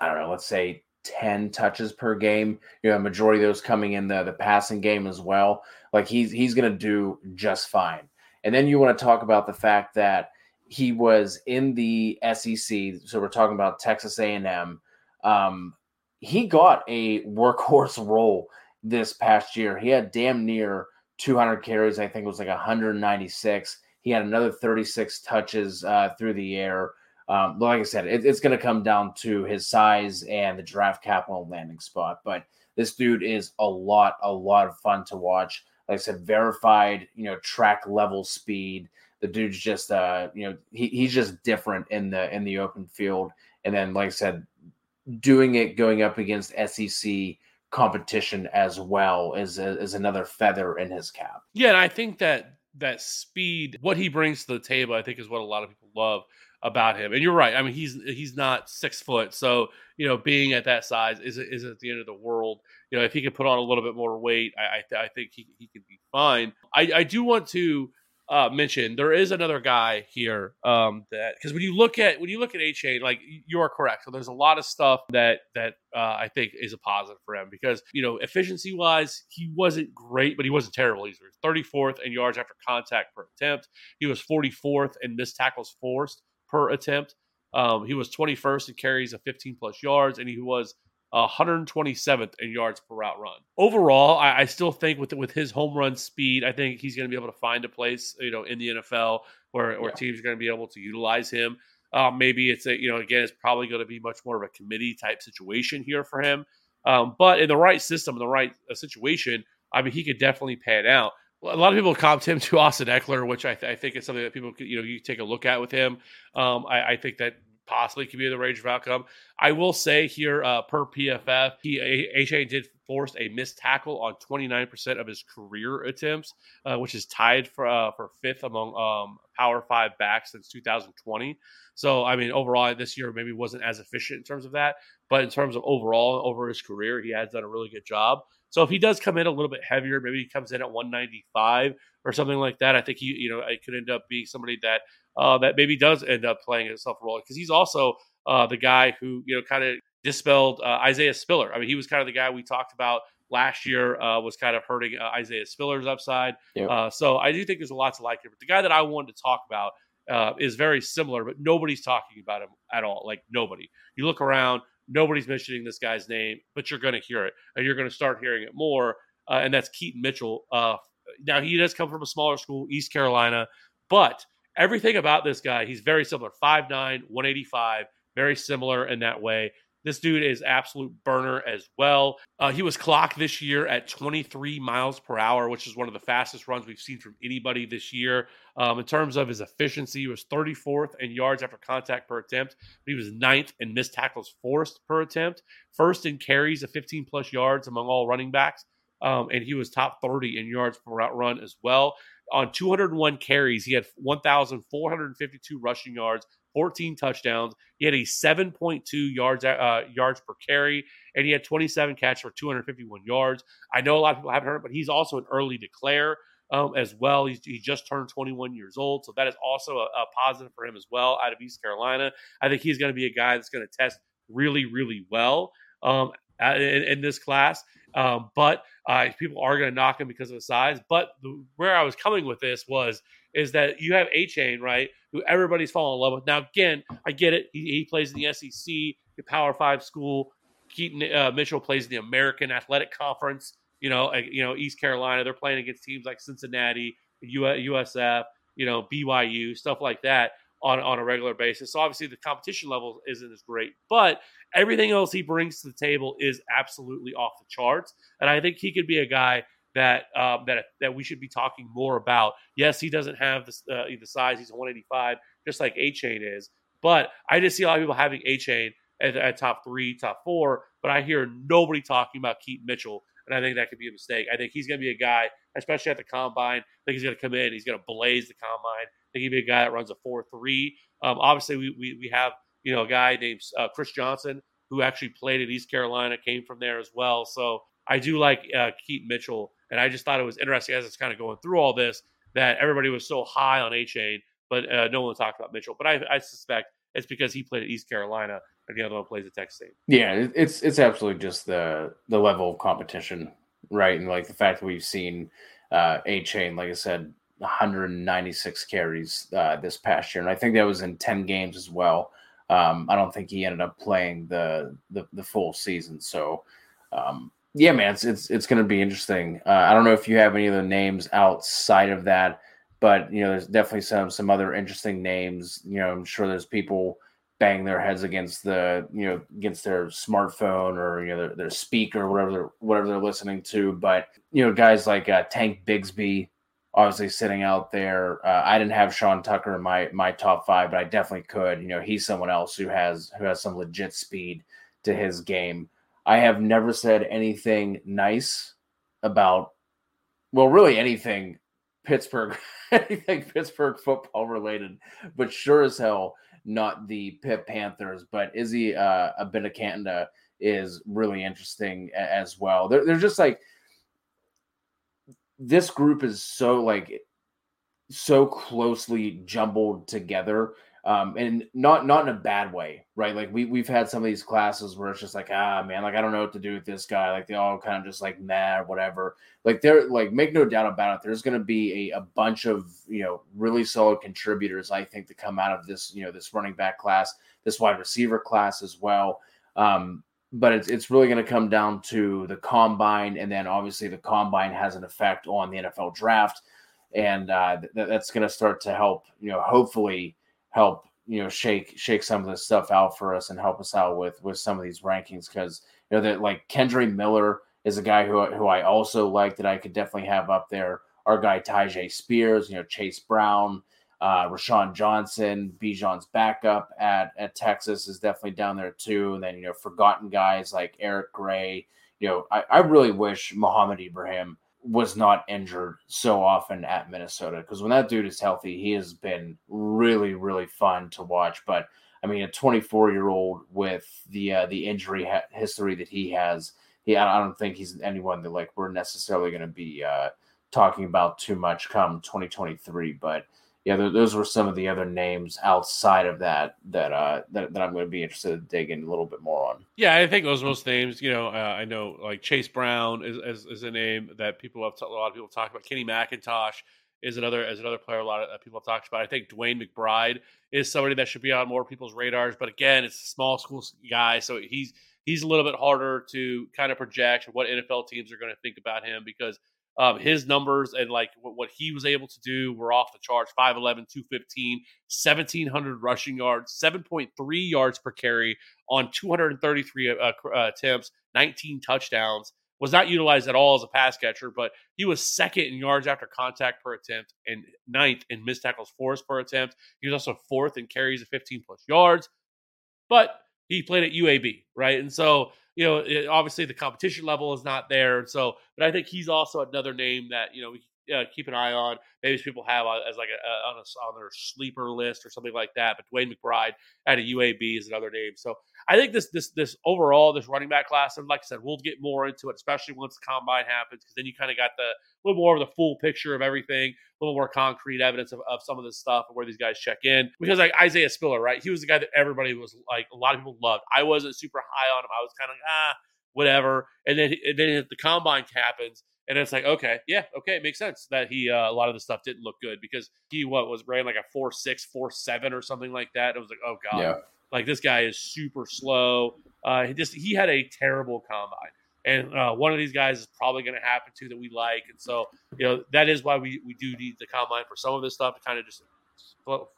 I don't know, let's say 10 touches per game, you know, majority of those coming in the the passing game as well. Like he's he's going to do just fine. And then you want to talk about the fact that he was in the SEC. So we're talking about Texas A&M. Um, he got a workhorse role this past year. He had damn near 200 carries. I think it was like 196. He had another 36 touches uh, through the air. Um, like I said, it, it's going to come down to his size and the draft capital landing spot. But this dude is a lot, a lot of fun to watch. Like I said, verified, you know, track level speed. The dude's just, uh, you know, he, he's just different in the in the open field. And then, like I said, doing it going up against SEC competition as well is is another feather in his cap. Yeah, and I think that that speed, what he brings to the table, I think is what a lot of people love about him. And you're right. I mean, he's he's not six foot, so you know, being at that size isn't isn't at the end of the world. You know, if he can put on a little bit more weight, I I, I think he he can be fine. I I do want to uh, mention there is another guy here um, that because when you look at when you look at Achane, like you are correct. So there's a lot of stuff that that uh, I think is a positive for him because you know efficiency wise he wasn't great, but he wasn't terrible either. 34th in yards after contact per attempt. He was 44th in missed tackles forced per attempt. Um, he was 21st in carries of 15 plus yards, and he was 127th in yards per route run. Overall, I, I, still think with with his home run speed, I think he's going to be able to find a place, you know, in the NFL where where yeah. teams are going to be able to utilize him. Um, maybe it's a you know again, it's probably going to be much more of a committee type situation here for him. Um, but in the right system, in the right uh, situation, I mean, he could definitely pan out. A lot of people comped him to Austin Ekeler, which I, th- I think is something that people could, you know, you take a look at with him. Um, I, I think that possibly could be the range of outcome. I will say here, uh, per PFF, he HA did force a missed tackle on 29% of his career attempts, uh, which is tied for uh, for fifth among um, Power Five backs since 2020. So, I mean, overall, this year maybe wasn't as efficient in terms of that, but in terms of overall over his career, he has done a really good job. So, if he does come in a little bit heavier, maybe he comes in at 195 or something like that. I think he, you know, it could end up being somebody that uh, that maybe does end up playing himself a role because he's also uh, the guy who you know kind of dispelled uh, Isaiah Spiller. I mean, he was kind of the guy we talked about last year uh, was kind of hurting uh, Isaiah Spiller's upside. Yep. Uh, so I do think there's a lot to like here. But the guy that I wanted to talk about is very similar, but nobody's talking about him at all. Like nobody. You look around, nobody's mentioning this guy's name, but you're going to hear it, and you're going to start hearing it more. and that's Keaton Mitchell. now he does come from a smaller school, East Carolina, but everything about this guy, he's very similar 5'9, 185, very similar in that way. This dude is absolute burner as well. Uh, he was clocked this year at 23 miles per hour, which is one of the fastest runs we've seen from anybody this year. Um, in terms of his efficiency, he was 34th in yards after contact per attempt. But he was ninth in missed tackles forced per attempt, first in carries of 15 plus yards among all running backs. Um, and he was top 30 in yards per route run as well on 201 carries, he had 1,452 rushing yards, 14 touchdowns. He had a 7.2 yards uh, yards per carry, and he had 27 catches for 251 yards. I know a lot of people haven't heard it, but he's also an early declare um, as well. He's, he just turned 21 years old, so that is also a, a positive for him as well out of East Carolina. I think he's going to be a guy that's going to test really, really well um, in, in this class. Um, but uh, people are going to knock him because of the size. But the, where I was coming with this was is that you have Achane, right? Who everybody's falling in love with. Now, again, I get it. He, he plays in the SEC, the Power Five school. Keaton uh, Mitchell plays in the American Athletic Conference. You know, uh, you know East Carolina. They're playing against teams like Cincinnati, USF, you know BYU, stuff like that on, on a regular basis. So obviously the competition level isn't as great, but everything else he brings to the table is absolutely off the charts. And I think he could be a guy that um, that that we should be talking more about. Yes, he doesn't have the, uh, the size; he's 185, just like Achane is. But I just see a lot of people having Achane at, at top three, top four. But I hear nobody talking about Keaton Mitchell, and I think that could be a mistake. I think he's going to be a guy, especially at the combine. I think he's going to come in, he's going to blaze the combine think he'd be a guy that runs a four three. Um, obviously, we, we we have you know a guy named uh, Chris Johnson who actually played at East Carolina, came from there as well. So I do like uh, Keaton Mitchell, and I just thought it was interesting as it's kind of going through all this that everybody was so high on Achane, but uh, no one talked about Mitchell. But I, I suspect it's because he played at East Carolina and the other one plays at Texas State. Yeah, it's it's absolutely just the the level of competition, right? And like the fact that we've seen uh, chain, like I said, 196 carries uh, this past year, and I think that was in 10 games as well. Um, I don't think he ended up playing the the, the full season. So, um, yeah, man, it's it's, it's going to be interesting. Uh, I don't know if you have any other names outside of that, but you know, there's definitely some some other interesting names. You know, I'm sure there's people bang their heads against the you know against their smartphone or you know their, their speaker whatever they're whatever they're listening to but you know guys like uh, tank bigsby obviously sitting out there. Uh, I didn't have Sean Tucker in my my top five, but I definitely could. You know, he's someone else who has who has some legit speed to his game. I have never said anything nice about, well, really anything Pittsburgh, anything Pittsburgh football related, but sure as hell not the Pitt Panthers. But Izzy uh, Abanikanda is really interesting as well. They're, they're just like this group is so like so closely jumbled together um, and not not in a bad way, right? Like we we've had some of these classes where it's just like, ah, man, like I don't know what to do with this guy. Like they all kind of just like nah, whatever. Like they're like make no doubt about it. There's going to be a, a bunch of you know really solid contributors. I think to come out of this you know this running back class, this wide receiver class as well. Um, but it's it's really going to come down to the combine, and then obviously the combine has an effect on the NFL draft, and uh, th- that's going to start to help you know hopefully help you know shake shake some of this stuff out for us and help us out with with some of these rankings because you know that like Kendre Miller is a guy who who I also like that I could definitely have up there. Our guy Tyjae Spears, you know Chase Brown, uh, Roschon Johnson, Bijan's backup at, at Texas is definitely down there too. And then, you know, forgotten guys like Eric Gray. You know, I, I really wish Mohamed Ibrahim was not injured so often at Minnesota because when that dude is healthy, he has been really, really fun to watch. But I mean, a 24 year old with the uh, the injury ha- history that he has, he I don't think he's anyone that like we're necessarily going to be uh, talking about too much come 2023. But yeah, those were some of the other names outside of that that uh that, that I'm going to be interested in a little bit more on. Yeah, I think those most names. You know, uh, I know like Chase Brown is, is, is a name that people have t- a lot of people talk about. Kenny McIntosh is another as another player a lot of people have talked about. I think DeWayne McBride is somebody that should be on more people's radars. But again, it's a small school guy, so he's he's a little bit harder to kind of project what NFL teams are going to think about him because um, his numbers and like what, what, he was able to do were off the charts 5'11, 215, 1,700 rushing yards, 7.3 yards per carry on 233 uh, uh, attempts, 19 touchdowns. Was not utilized at all as a pass catcher, but he was second in yards after contact per attempt and ninth in missed tackles forced per attempt. He was also fourth in carries of 15 plus yards. But he played at UAB, right? And so you know, obviously the competition level is not there. So, but I think he's also another name that, you know, we uh, keep an eye on. Maybe people have uh, as like a, a, on, a, on their sleeper list or something like that. But DeWayne McBride at a UAB is another name. So I think this this this overall this running back class, and like I said, we'll get more into it, especially once the combine happens, because then you kind of got the a little more of the full picture of everything, a little more concrete evidence of, of some of this stuff and where these guys check in. Because like Isaiah Spiller, right? He was the guy that everybody was like, a lot of people loved. I wasn't super high on him. I was kind of ah, whatever. And then and then the combine happens. And it's like, okay, yeah, okay, it makes sense that he uh, a lot of the stuff didn't look good because he what was ran like a four six, four seven or something like that. It was like, oh god, yeah. like this guy is super slow. Uh, he just he had a terrible combine and uh, one of these guys is probably going to happen to that we like, and so you know that is why we we do need the combine for some of this stuff to kind of just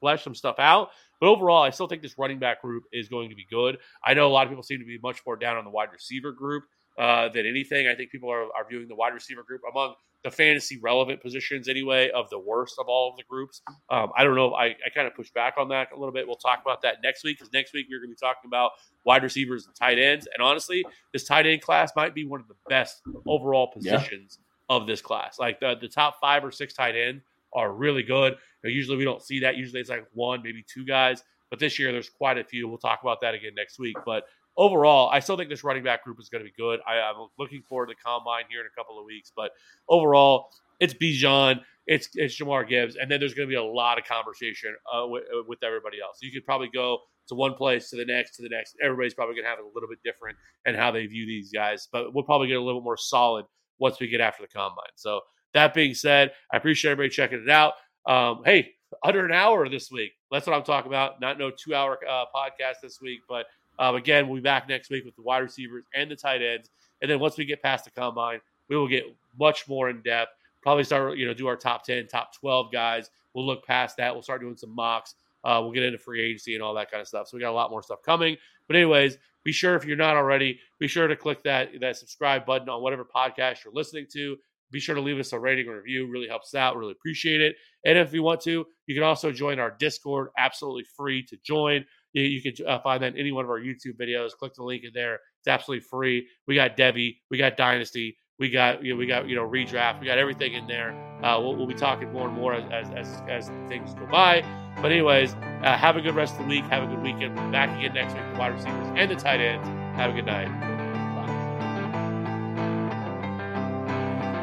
flesh some stuff out. But overall, I still think this running back group is going to be good. I know a lot of people seem to be much more down on the wide receiver group uh, than anything. I think people are, are viewing the wide receiver group among the fantasy relevant positions anyway of the worst of all of the groups. Um, I don't know. I, I kind of push back on that a little bit. We'll talk about that next week because next week we're going to be talking about wide receivers and tight ends. And honestly, this tight end class might be one of the best overall positions yeah. of this class. Like the, the top five or six tight end are really good. You know, usually we don't see that. Usually it's like one, maybe two guys. But this year there's quite a few. We'll talk about that again next week. But overall, I still think this running back group is going to be good. I, am looking forward to the combine here in a couple of weeks, but overall, it's Bijan, it's it's Jahmyr Gibbs, and then there's going to be a lot of conversation uh, with, uh, with everybody else. You could probably go to one place to the next to the next. Everybody's probably going to have it a little bit different and how they view these guys, but we'll probably get a little bit more solid once we get after the combine. So that being said, I appreciate everybody checking it out. Um, hey, under an hour this week. That's what I'm talking about. Not no two hour uh, podcast this week, but um, again, we'll be back next week with the wide receivers and the tight ends. And then once we get past the combine, we will get much more in depth. Probably start, you know, do our top 10, top 12 guys. We'll look past that. We'll start doing some mocks. Uh, we'll get into free agency and all that kind of stuff. So we got a lot more stuff coming. But anyways, be sure if you're not already, be sure to click that that subscribe button on whatever podcast you're listening to. Be sure to leave us a rating or review. Really helps out. Really appreciate it. And if you want to, you can also join our Discord. Absolutely free to join. You, you can uh, find that in any one of our YouTube videos. Click the link in there. It's absolutely free. We got devy. We got Dynasty. We got you know, we got you know redraft. We got everything in there. Uh, we'll, we'll, be talking more and more as, as, as, things go by. But anyways, uh, have a good rest of the week. Have a good weekend. We'll back again next week. The wide receivers and the tight ends. Have a good night.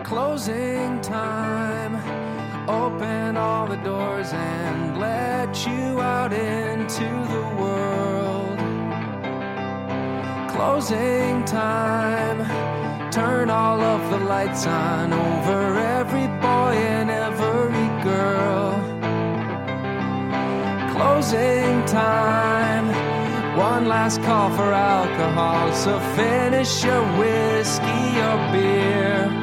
Closing time. Open all the doors and let you out into the world. Closing time turn all of the lights on over every boy and every girl. Closing time, one last call for alcohol, so finish your whiskey or beer.